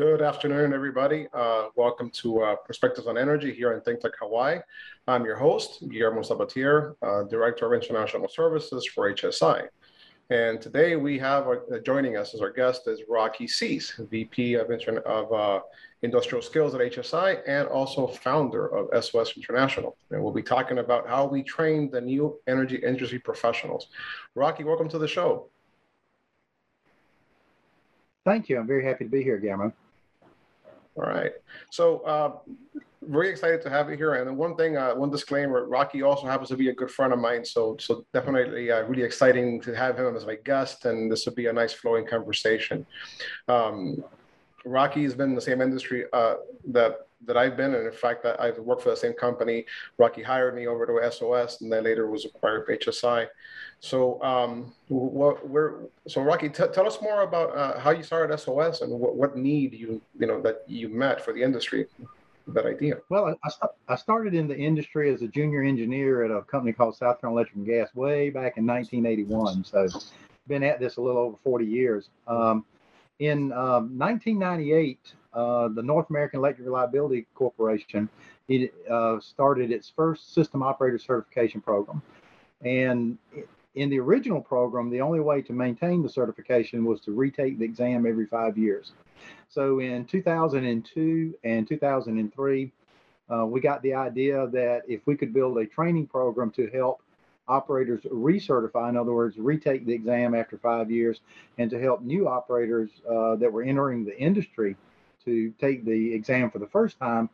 Good afternoon, everybody. Uh, welcome to uh, Perspectives on Energy here in Think Tech Hawaii. I'm your host, Guillermo Sabatier, uh, Director of International Services for HSI. And today we have uh, joining us as our guest is Rocky Cease, VP of, Inter- of uh, Industrial Skills at HSI and also founder of SOS International. And we'll be talking about how we train the new energy industry professionals. Rocky, welcome to the show. Thank you. I'm very happy to be here, Guillermo. All right. So, uh, very excited to have you here. And one thing, uh, one disclaimer: Rocky also happens to be a good friend of mine. So, so definitely uh, really exciting to have him as my guest, and this will be a nice flowing conversation. Um, Rocky has been in the same industry uh, that that I've been in. In fact, I've worked for the same company. Rocky hired me over to SOS, and then later was acquired by HSI. So, um, what we're so Rocky, t- tell us more about uh, how you started SOS and what, what need you you know that you met for the industry. That idea. Well, I, I started in the industry as a junior engineer at a company called South Carolina Electric and Gas way back in 1981. So, been at this a little over 40 years. Um, in um, 1998, uh, the North American Electric Reliability Corporation it, uh, started its first system operator certification program. And in the original program, the only way to maintain the certification was to retake the exam every five years. So in 2002 and 2003, uh, we got the idea that if we could build a training program to help operators recertify, in other words, retake the exam after five years, and to help new operators uh, that were entering the industry to take the exam for the first time.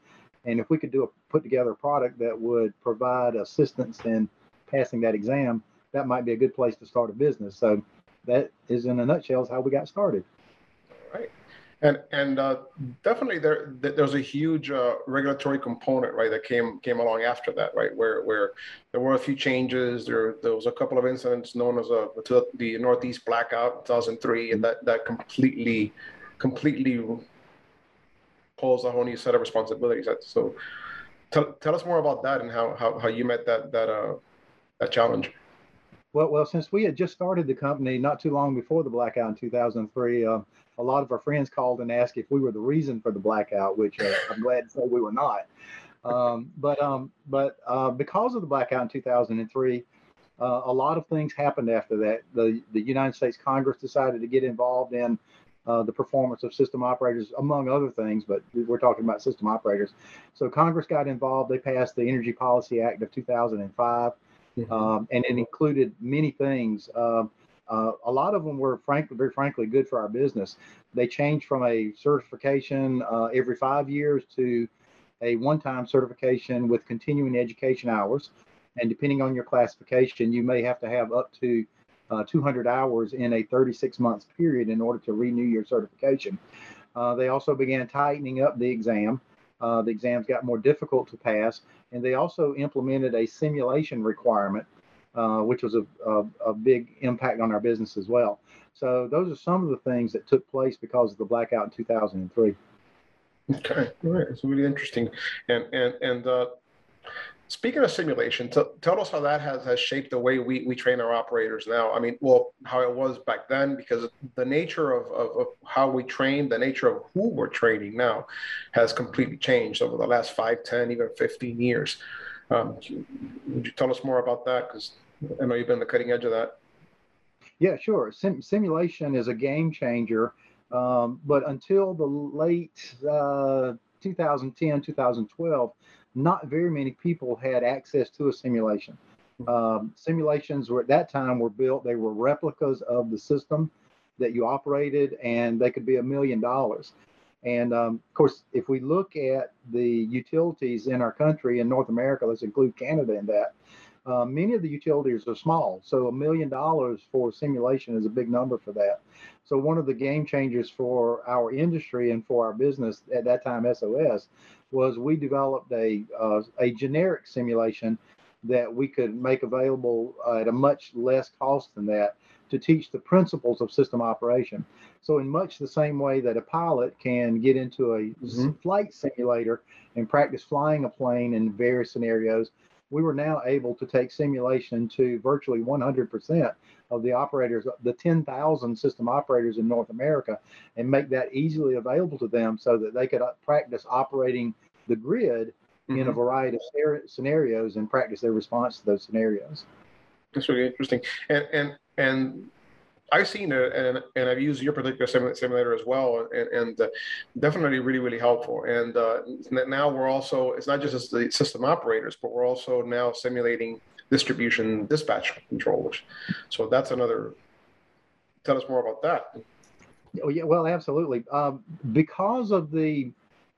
And if we could do a put together a product that would provide assistance in passing that exam, that might be a good place to start a business. So that is in a nutshell is how we got started. Right. And and uh, definitely there there's a huge uh, regulatory component right that came came along after that right where where there were a few changes there there was a couple of incidents known as a the Northeast blackout 2003 and that that completely completely posed a whole new set of responsibilities so tell, tell us more about that and how how, how you met that that uh that challenge. Well, well, since we had just started the company not too long before the blackout in 2003, uh, a lot of our friends called and asked if we were the reason for the blackout, which uh, I'm glad to say we were not. Um, but um, but uh, because of the blackout in 2003, uh, a lot of things happened after that. The the United States Congress decided to get involved in uh, the performance of system operators, among other things, but we're talking about system operators. So Congress got involved. They passed the Energy Policy Act of 2005, mm-hmm. um, and it included many things. Um, uh, a lot of them were frankly, very frankly, good for our business. They changed from a certification uh, every five years to a one-time certification with continuing education hours. And depending on your classification, you may have to have up to uh, 200 hours in a 36 months period in order to renew your certification. Uh, they also began tightening up the exam. Uh, the exams got more difficult to pass, and they also implemented a simulation requirement uh, which was a, a, a, big impact on our business as well. So those are some of the things that took place because of the blackout in 2003. Okay, all right, it's really interesting. And and and uh, speaking of simulation, t- tell us how that has has shaped the way we we train our operators now. I mean, well, how it was back then, because the nature of, of, of how we train, the nature of who we're training now, has completely changed over the last five, ten, even fifteen years. Um, would you tell us more about that? Because I know you've been the cutting edge of that. Yeah, sure. Sim- simulation is a game changer, um, but until the late uh, 2010, 2012, not very many people had access to a simulation. Um, simulations were at that time were built; they were replicas of the system that you operated, and they could be a million dollars. And um, of course, if we look at the utilities in our country in North America, let's include Canada in that, uh, many of the utilities are small, so a million dollars for simulation is a big number for that. So one of the game changers for our industry and for our business at that time, SOS, was we developed a uh, a generic simulation that we could make available uh, at a much less cost than that to teach the principles of system operation. So in much the same way that a pilot can get into a mm-hmm. flight simulator and practice flying a plane in various scenarios, we were now able to take simulation to virtually 100% of the operators, the 10,000 system operators in North America, and make that easily available to them so that they could uh, practice operating the grid mm-hmm. in a mm-hmm. variety of scenarios and practice their response to those scenarios. That's really interesting. And and and I've seen it, and, and I've used your particular simulator as well, and, and uh, definitely really, really helpful. And uh, now we're also, it's not just the system operators, but we're also now simulating distribution dispatch controllers. So that's another, tell us more about that. Oh, yeah, well, absolutely. Um, because of the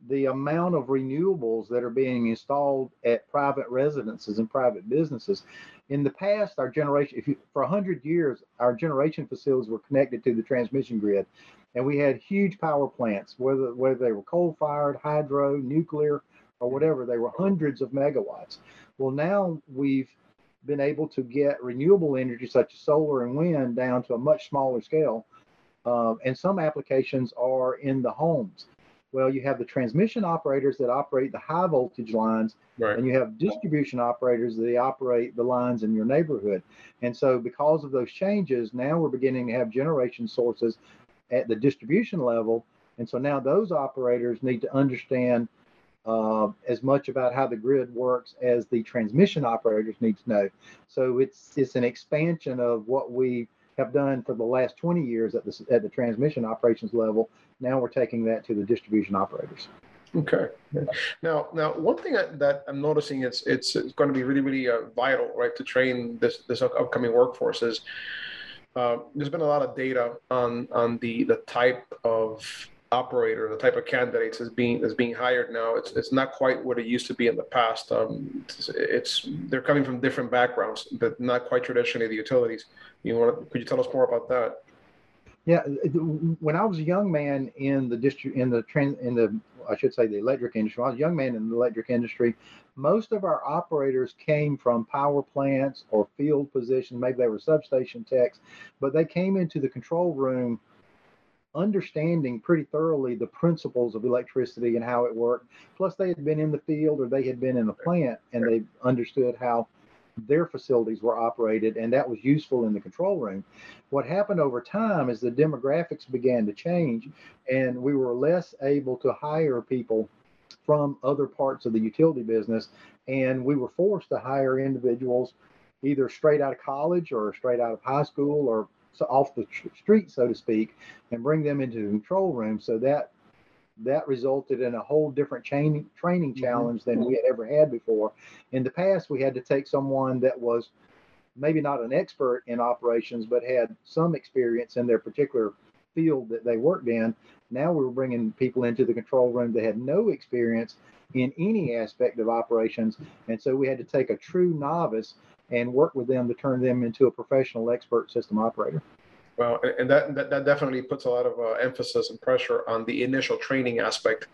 the amount of renewables that are being installed at private residences and private businesses. In the past, our generation, if you, for 100 years, our generation facilities were connected to the transmission grid, and we had huge power plants, whether whether they were coal-fired, hydro, nuclear, or whatever. They were hundreds of megawatts. Well, now we've been able to get renewable energy such as solar and wind down to a much smaller scale. Uh, and some applications are in the homes. Well, you have the transmission operators that operate the high voltage lines, right. and you have distribution operators that operate the lines in your neighborhood. And so, because of those changes, now we're beginning to have generation sources at the distribution level. And so now those operators need to understand uh, as much about how the grid works as the transmission operators need to know. So it's it's an expansion of what we have done for the last 20 years at the at the transmission operations level. Now we're taking that to the distribution operators. Okay. Now, now one thing that, I'm noticing it's, it's it's going to be really really uh, vital, right, to train this this upcoming workforce is uh, there's been a lot of data on on the the type of operator, the type of candidates is being is being hired now. It's it's not quite what it used to be in the past. Um, it's, it's, they're coming from different backgrounds, but not quite traditionally the utilities. You want could you tell us more about that? Yeah, when I was a young man in the district in the trend in the I should say the electric industry. I was a young man in the electric industry. Most of our operators came from power plants or field positions. Maybe they were substation techs, but they came into the control room understanding pretty thoroughly the principles of electricity and how it worked. Plus, they had been in the field or they had been in the plant and they understood how their facilities were operated, and that was useful in the control room. What happened over time is the demographics began to change, and we were less able to hire people from other parts of the utility business, and we were forced to hire individuals either straight out of college or straight out of high school or off the street, so to speak, and bring them into the control room. So that that resulted in a whole different training training mm-hmm. challenge than we had ever had before. In the past, we had to take someone that was maybe not an expert in operations, but had some experience in their particular field that they worked in. Now we were bringing people into the control room that had no experience in any aspect of operations, and so we had to take a true novice and work with them to turn them into a professional expert system operator. Well, and that, that, that definitely puts a lot of uh, emphasis and pressure on the initial training aspect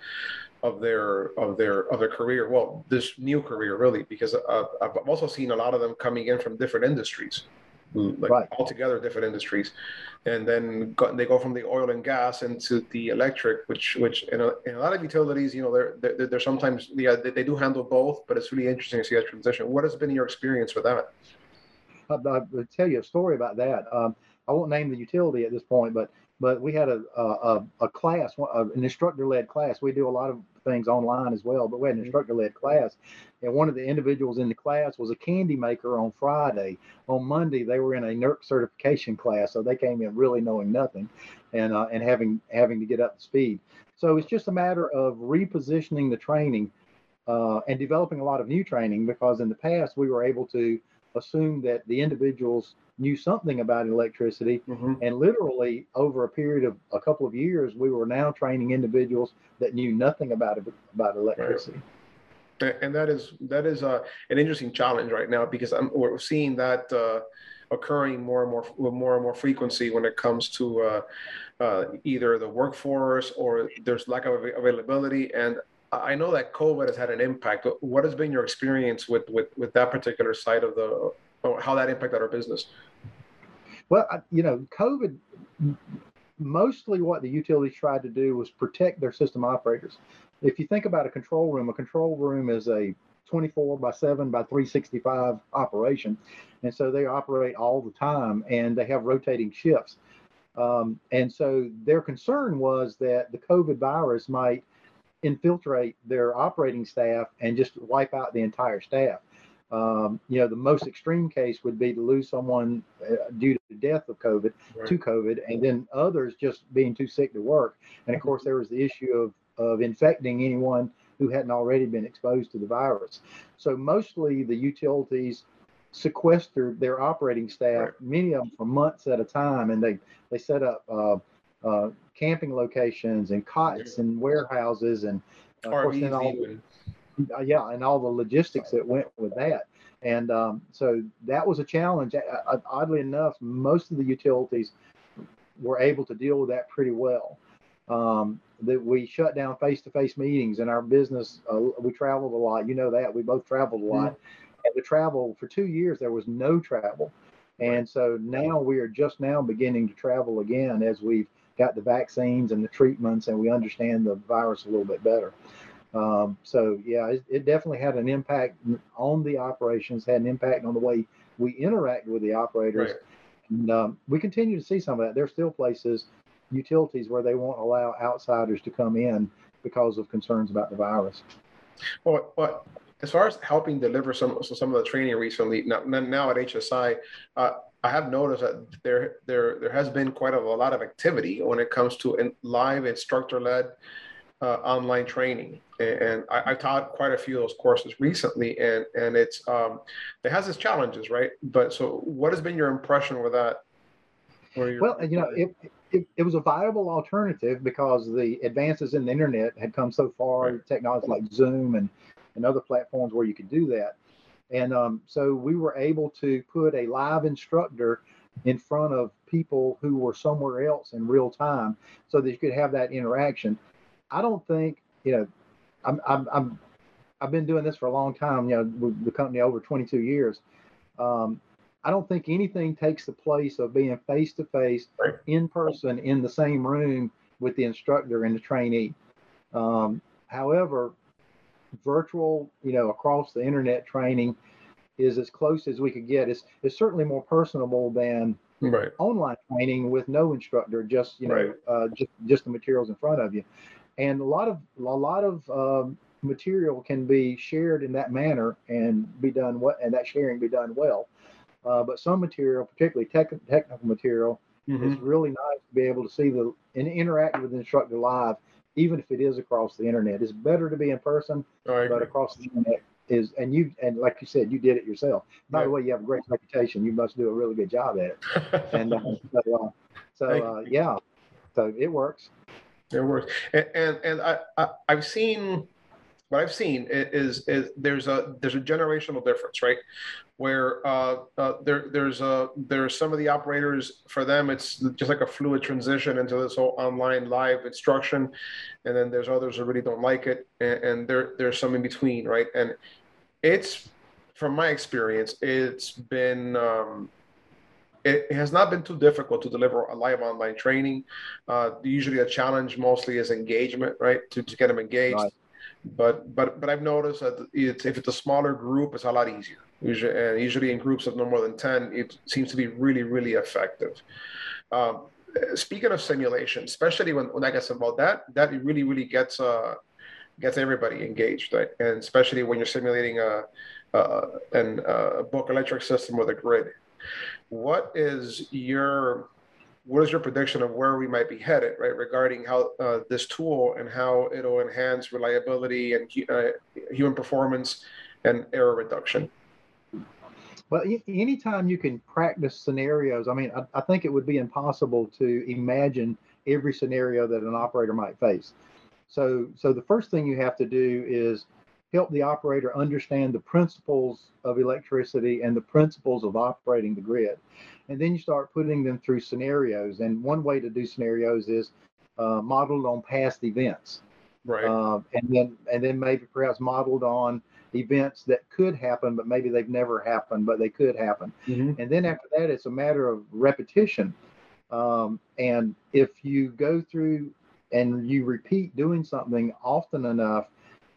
of their of their of their career. Well, this new career really, because uh, I've also seen a lot of them coming in from different industries, like right. altogether different industries, and then go, they go from the oil and gas into the electric, which which in a, in a lot of utilities, you know, they're they're, they're sometimes yeah they, they do handle both, but it's really interesting to see that transition. What has been your experience with that? I'll, I'll tell you a story about that. Um, I won't name the utility at this point, but but we had a a, a class, an instructor-led class. We do a lot of things online as well, but we had an mm-hmm. instructor-led class, and one of the individuals in the class was a candy maker on Friday. On Monday, they were in a NERC certification class, so they came in really knowing nothing, and uh, and having having to get up to speed. So it's just a matter of repositioning the training uh, and developing a lot of new training because in the past we were able to assume that the individuals knew something about electricity. Mm-hmm. And literally, over a period of a couple of years, we were now training individuals that knew nothing about about electricity. Right. And that is that is uh, an interesting challenge right now because I'm, we're seeing that uh, occurring more and more with more and more frequency when it comes to uh, uh either the workforce or there's lack of availability. And I know that COVID has had an impact. What has been your experience with with, with that particular side of the how that impacted our business? Well, you know, COVID, mostly what the utilities tried to do was protect their system operators. If you think about a control room, a control room is a 24 by 7 by 365 operation. And so they operate all the time and they have rotating shifts. Um, and so their concern was that the COVID virus might infiltrate their operating staff and just wipe out the entire staff. Um, you know, the most extreme case would be to lose someone uh, due to the death of COVID, right. to COVID, and then others just being too sick to work. And of course, there was the issue of of infecting anyone who hadn't already been exposed to the virus. So mostly the utilities sequestered their operating staff, right. many of them for months at a time, and they they set up uh, uh, camping locations and cots and warehouses and uh, of course, all, uh, yeah, and all the logistics that went with that. And um, so that was a challenge. Oddly enough, most of the utilities were able to deal with that pretty well. Um, that we shut down face-to-face meetings in our business. Uh, we traveled a lot. You know that we both traveled a lot. Mm-hmm. And the travel for two years there was no travel, and so now we are just now beginning to travel again as we've got the vaccines and the treatments, and we understand the virus a little bit better. Um, so yeah, it, it, definitely had an impact on the operations, had an impact on the way we interact with the operators. Right. And um, we continue to see some of that. There's still places utilities where they won't allow outsiders to come in because of concerns about the virus. Well, but as far as helping deliver some some of the training recently, now, now at HSI, uh, I have noticed that there there there has been quite a, a lot of activity when it comes to in, live instructor led uh, online training, and I, I, taught quite a few of those courses recently, and and it's um, it has its challenges, right? But so, what has been your impression with that? Well, you know, it, it, it, was a viable alternative because the advances in the internet had come so far, right. technology like Zoom and, and other platforms where you could do that. And um, so we were able to put a live instructor in front of people who were somewhere else in real time so that you could have that interaction. I don't think, you know, I'm, I'm, I'm I've been doing this for a long time, you know, with the company over 22 years. Um, I don't think anything takes the place of being face to face, in person, in the same room with the instructor and the trainee. Um, however, virtual, you know, across the internet training is as close as we could get. It's, it's certainly more personable than right. online training with no instructor, just you know, right. uh, just just the materials in front of you. And a lot of a lot of um, material can be shared in that manner and be done what and that sharing be done well. Uh, but some material, particularly tech, technical material, mm-hmm. is really nice to be able to see the and interact with the instructor live, even if it is across the internet. It's better to be in person, oh, but across the internet is and you and like you said, you did it yourself. By yeah. the way, you have a great reputation. You must do a really good job at it. and uh, so, uh, so uh, yeah, so it works. It works, and and, and I, I I've seen what I've seen is is there's a there's a generational difference, right? Where uh, uh, there there's a there's some of the operators for them it's just like a fluid transition into this whole online live instruction, and then there's others who really don't like it, and, and there there's some in between, right? And it's from my experience, it's been um, it, has not been too difficult to deliver a live online training. Uh, usually, a challenge mostly is engagement, right? To, to get them engaged. Right but but but I've noticed that it's, if it's a smaller group, it's a lot easier. Usually, and usually in groups of no more than ten, it seems to be really really effective. Um, speaking of simulation, especially when, when I guess about that, that it really really gets uh, gets everybody engaged, right? And especially when you're simulating a, a an a bulk electric system with a grid. What is your what is your prediction of where we might be headed, right, regarding how uh, this tool and how it'll enhance reliability and uh, human performance and error reduction? Well, anytime you can practice scenarios, I mean, I, I think it would be impossible to imagine every scenario that an operator might face. So, so the first thing you have to do is help the operator understand the principles of electricity and the principles of operating the grid and then you start putting them through scenarios. And one way to do scenarios is uh, modeled on past events, right? Uh, and then and then maybe perhaps modeled on events that could happen, but maybe they've never happened, but they could happen. Mm-hmm. And then after that, it's a matter of repetition. Um, and if you go through and you repeat doing something often enough,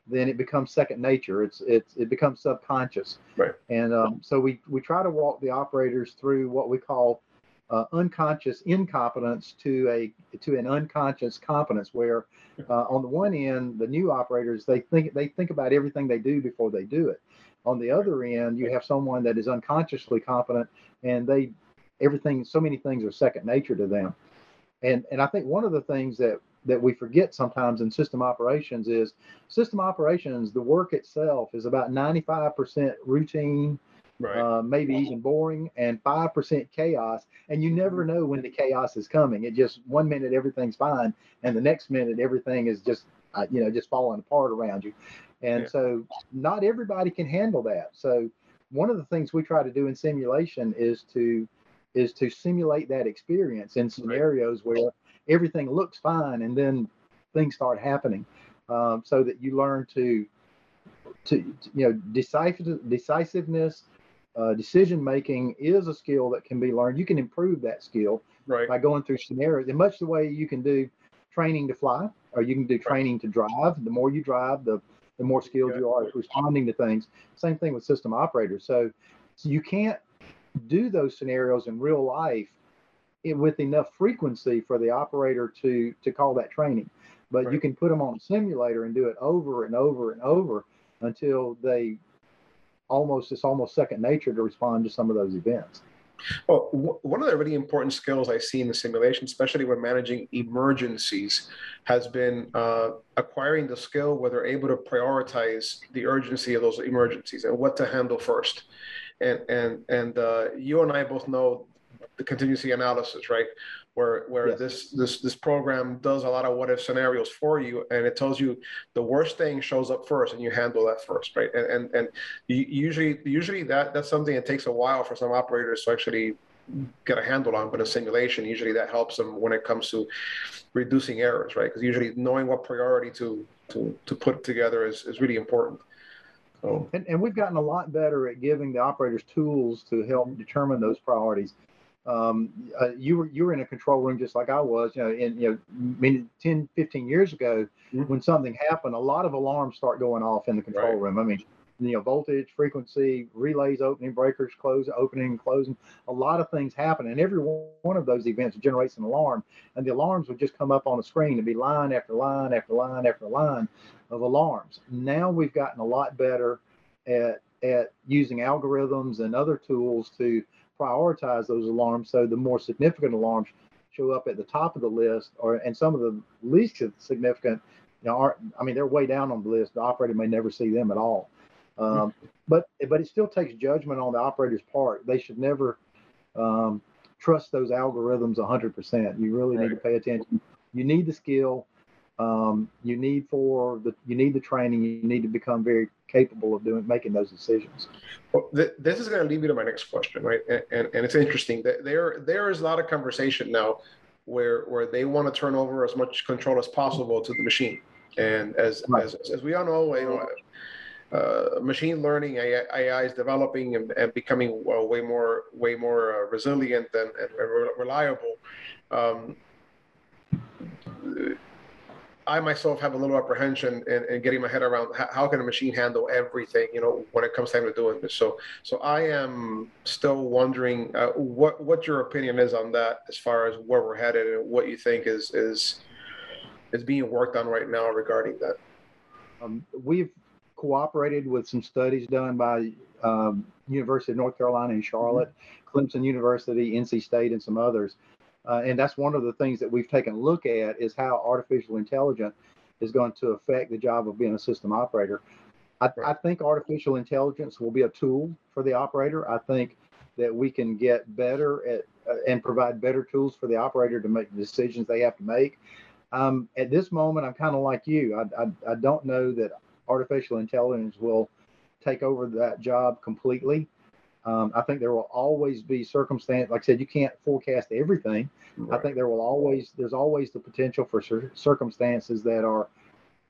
then it becomes second nature. It's it's it becomes subconscious. Right. And um, so we we try to walk the operators through what we call uh, unconscious incompetence to a to an unconscious competence, where uh, on the one end, the new operators they think they think about everything they do before they do it. On the other end, you have someone that is unconsciously competent, and they everything so many things are second nature to them. And and I think one of the things that that we forget sometimes in system operations is system operations, the work itself is about 95% routine, right. uh, maybe even boring, and 5% chaos. And you never know when the chaos is coming. It just one minute everything's fine, and the next minute everything is just, uh, you know, just falling apart around you. And yeah. so not everybody can handle that. So one of the things we try to do in simulation is to is to simulate that experience in scenarios right. where everything looks fine and then things start happening um, so that you learn to to you know decisive, decisiveness uh, decision making is a skill that can be learned you can improve that skill right. by going through scenarios and much the way you can do training to fly or you can do training right. to drive the more you drive the the more skilled yeah. you are at responding to things same thing with system operators so, so you can't do those scenarios in real life with enough frequency for the operator to to call that training. But right. you can put them on a simulator and do it over and over and over until they almost it's almost second nature to respond to some of those events. Well, w- one of the really important skills I see in the simulation, especially when managing emergencies, has been uh, acquiring the skill where they're able to prioritize the urgency of those emergencies and what to handle first. And and and uh, you and I both know the contingency analysis, right? Where where yes. this this this program does a lot of what if scenarios for you, and it tells you the worst thing shows up first, and you handle that first, right? And and and usually usually that that's something that takes a while for some operators to actually get a handle on, but a simulation usually that helps them when it comes to reducing errors, right? Because usually knowing what priority to to to put together is is really important. So. And, and we've gotten a lot better at giving the operators tools to help determine those priorities um, uh, you were you were in a control room just like I was, you know, in you know, I mean, 10, 15 years ago, mm-hmm. when something happened, a lot of alarms start going off in the control right. room. I mean, you know, voltage, frequency, relays opening, breakers closing, opening and closing, a lot of things happen, and every one of those events generates an alarm, and the alarms would just come up on the screen and be line after line after line after line of alarms. Now we've gotten a lot better at at using algorithms and other tools to prioritize those alarms so the more significant alarms show up at the top of the list or and some of the least significant you know aren't i mean they're way down on the list. The operator may never see them at all. Um, but but it still takes judgment on the operator's part. They should never um, trust those algorithms 100% you really need to pay attention. You need the skill um, you need for the you need the training. You need to become very capable of doing making those decisions well th- this is going to lead me to my next question right and, and, and it's interesting that there there is a lot of conversation now where where they want to turn over as much control as possible to the machine and as right. as, as we all know you know uh, machine learning AI, AI, is developing and, and becoming well, way more way more uh, resilient and, and reliable. Um, I myself have a little apprehension in, in getting my head around how, can a machine handle everything, you know, when it comes time to doing this. So, so I am still wondering uh, what what your opinion is on that, as far as where we're headed and what you think is is is being worked on right now regarding that. Um, we've cooperated with some studies done by um, University of North Carolina in Charlotte, mm-hmm. Clemson University, NC State, and some others uh, and that's one of the things that we've taken a look at is how artificial intelligence is going to affect the job of being a system operator. I. I think artificial intelligence will be a tool for the operator. I think that we can get better at uh, and provide better tools for the operator to make the decisions they have to make. Um, at this moment, I'm kind of like you. I, I, I don't know that artificial intelligence will take over that job completely. Um, I think there will always be circumstance. Like I said, you can't forecast everything. Right. I think there will always there's always the potential for cir- circumstances that are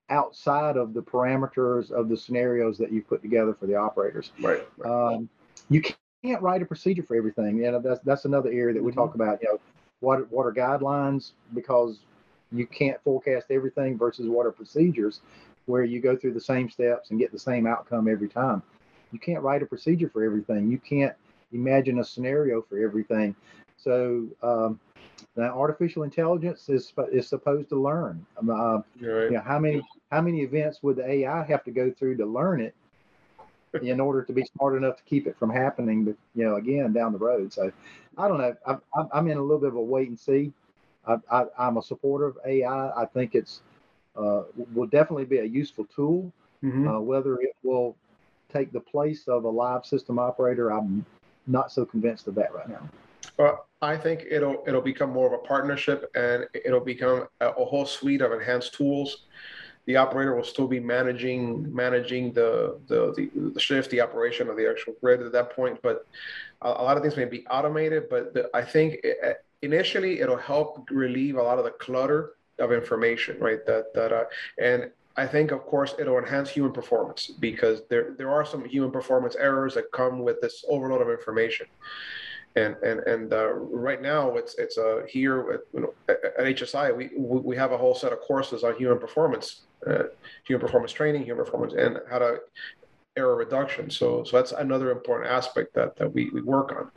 outside of the parameters of the scenarios that you've put together for the operators. Right. right. Um, you can't write a procedure for everything. You know, that's that's another area that we mm-hmm. talk about. You know, what what are guidelines because you can't forecast everything versus what are procedures. where you go through the same steps and get the same outcome every time. You can't write a procedure for everything. You can't imagine a scenario for everything. So um, now artificial intelligence is is supposed to learn. Um, uh, right. You know, how many how many events would the AI have to go through to learn it in order to be smart enough to keep it from happening? But you know, again down the road. So I don't know. I'm, I'm in a little bit of a wait and see. I, am a supporter of AI. I think it's uh, will definitely be a useful tool. Mm-hmm. Uh, whether it will take the place of a live system operator, I'm not so convinced of that right now. Well, I think it'll it'll become more of a partnership, and it'll become a, a whole suite of enhanced tools. The operator will still be managing managing the the the, the shift, the operation of the actual grid at that point, but a, a lot of things may be automated. But the, I think it, initially it'll help relieve a lot of the clutter of information, right? That that uh, and I think, of course, it'll enhance human performance because there there are some human performance errors that come with this overload of information. And and and uh, right now, it's it's uh, here at, you know, at, HSI, we we have a whole set of courses on human performance, uh, human performance training, human performance, and how to error reduction. So so that's another important aspect that that we, we work on.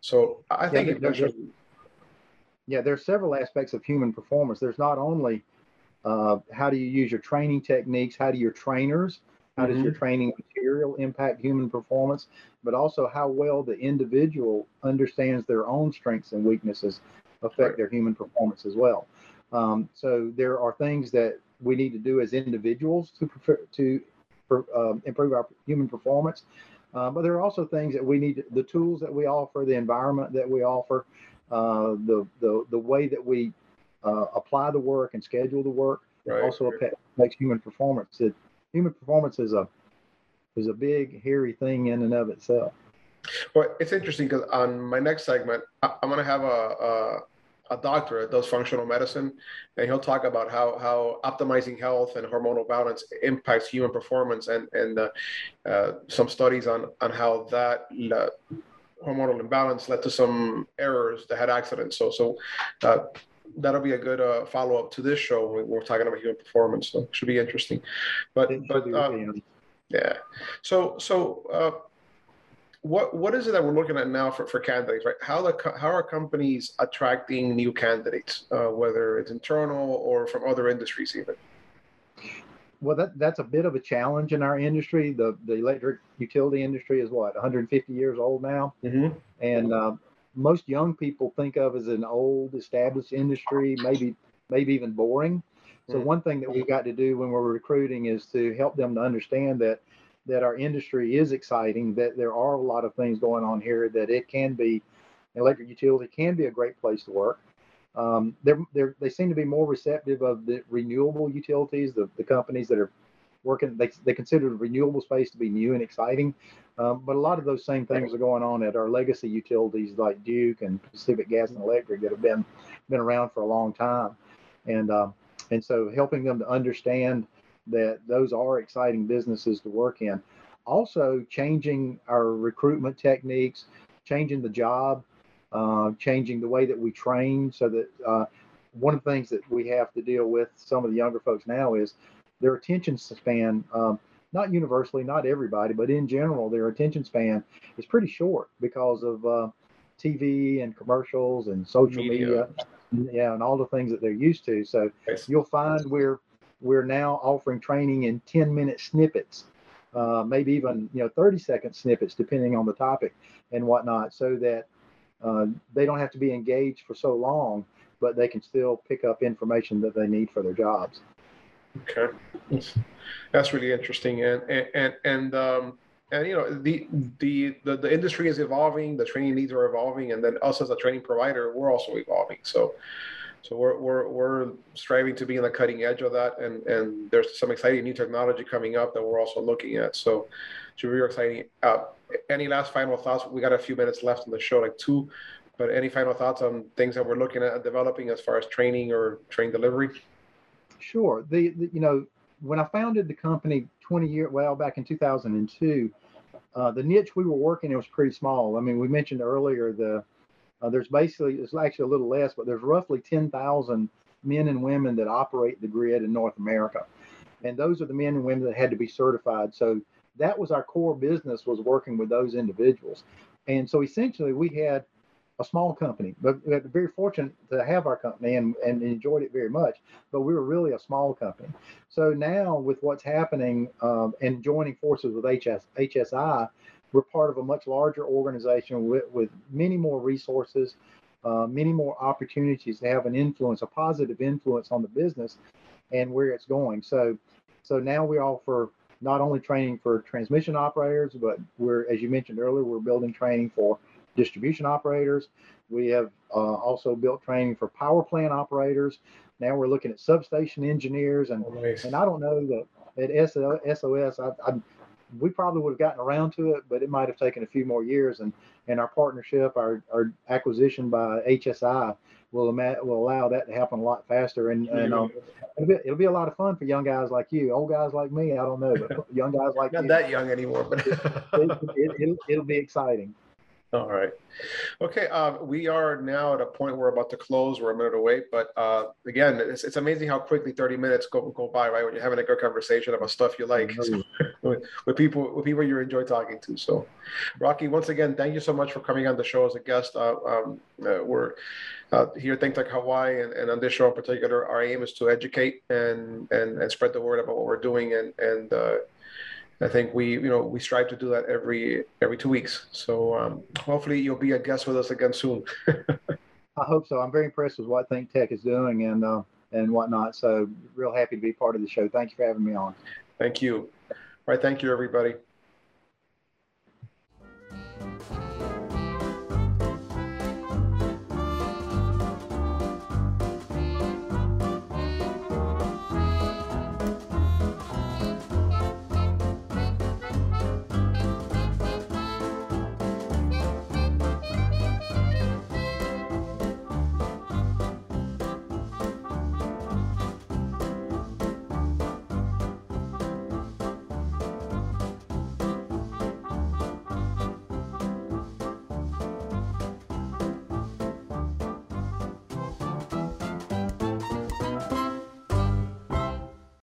So I think yeah, there, yeah, there's several aspects of human performance. There's not only uh, how do you use your training techniques? How do your trainers, how mm-hmm. does your mm-hmm. training material impact human performance? But also how well the individual understands their own strengths and weaknesses affect right. their human performance as well. Um, so there are things that we need to do as individuals to prefer, to um, improve our human performance. Uh, but there are also things that we need, to, the tools that we offer, the environment that we offer, uh, the, the, the way that we uh, apply the work and schedule the work right. also affects human performance. It, human performance is a is a big hairy thing in and of itself. Well, it's interesting because on my next segment, I, am going to have a, a a doctor that does functional medicine, and he'll talk about how how optimizing health and hormonal balance impacts human performance, and and uh, uh, some studies on on how that uh, hormonal imbalance led to some errors that had accidents. So so. Uh, that'll be a good uh, follow up to this show when we're talking about human performance. So it should be interesting. But but um, yeah. So so uh, what what is it that we're looking at now for, for candidates, right? How the how are companies attracting new candidates, uh, whether it's internal or from other industries even? Well, that that's a bit of a challenge in our industry. The the electric utility industry is what 150 years old now, mm-hmm. and uh, most young people think of as an old established industry, maybe maybe even boring. So mm-hmm. one thing that we've got to do when we're recruiting is to help them to understand that that our industry is exciting, that there are a lot of things going on here, that it can be, electric utility can be a great place to work. Um, they're, they're, they seem to be more receptive of the renewable utilities, the, the companies that are working, they, they consider the renewable space to be new and exciting. Um, but a lot of those same things are going on at our legacy utilities like Duke and Pacific Gas and Electric that have been, been around for a long time. And, um, and so helping them to understand that those are exciting businesses to work in. Also, changing our recruitment techniques, changing the job, uh, changing the way that we train so that uh, one of the things that we have to deal with some of the younger folks now is their attention span. Um, not universally, not everybody, but in general, their attention span is pretty short because of uh, TV and commercials and social media. media. yeah, and all the things that they're used to. So you'll find we're we're now offering training in 10 minute snippets, uh, maybe even you know 30 second snippets, depending on the topic and whatnot, so that uh, they don't have to be engaged for so long, but they can still pick up information that they need for their jobs. Okay, that's, really interesting, and and and, um, and you know the, the the the industry is evolving, the training needs are evolving, and then us as a training provider, we're also evolving. So so we're, we're, we're striving to be on the cutting edge of that. And, and there's some exciting new technology coming up that we're also looking at. So be really exciting. Uh, any last final thoughts? We got a few minutes left in the show, like two, but any final thoughts on things that we're looking at developing as far as training or train delivery? Sure. The, the you know, when I founded the company 20 year well, back in 2002, uh, the niche we were working in was pretty small. I mean, we mentioned earlier the uh, there's basically, it's actually a little less, but there's roughly 10,000 men and women that operate the grid in North America. and those are the men and women that had to be certified. So that was our core business was working with those individuals. And so essentially we had a small company, but very fortunate to have our company and, and enjoyed it very much. But we were really a small company. So now with what's happening um, and joining forces with HS, HSI, we're part of a much larger organization with, with many more resources, uh, many more opportunities to have an influence, a positive influence on the business and where it's going. So, so now we offer not only training for transmission operators, but we're, as you mentioned earlier, we're building training for distribution operators. We have uh, also built training for power plant operators. Now we're looking at substation engineers, and Oh, nice. and I don't know that at SOS, I, I, we probably would have gotten around to it, but it might have taken a few more years. And and our partnership, our our acquisition by HSI will will allow that to happen a lot faster. And and um, it'll, be, it'll be a lot of fun for young guys like you. Old guys like me, I don't know, but young guys like Not you, that young anymore, but it, it, it'll, it'll be exciting. All right. Okay, uh, we are now at a point where we're about to close. We're a minute away, but uh, again, it's, it's amazing how quickly 30 minutes go, go by, right? When you're having a good conversation about stuff you like with, with people with people you enjoy talking to. So, Rocky, once again, thank you so much for coming on the show as a guest. Uh, um, uh, we're uh, here at Think Tech Hawaii, and, and on this show in particular, our aim is to educate and and, and spread the word about what we're doing, and and uh, I think we you know we strive to do that every every two weeks. So um, hopefully you'll be a guest with us again soon. I hope so. I'm very impressed with what Think Tech is doing and uh, and whatnot. So real happy to be part of the show. Thank you for having me on. Thank you. All right, thank you everybody.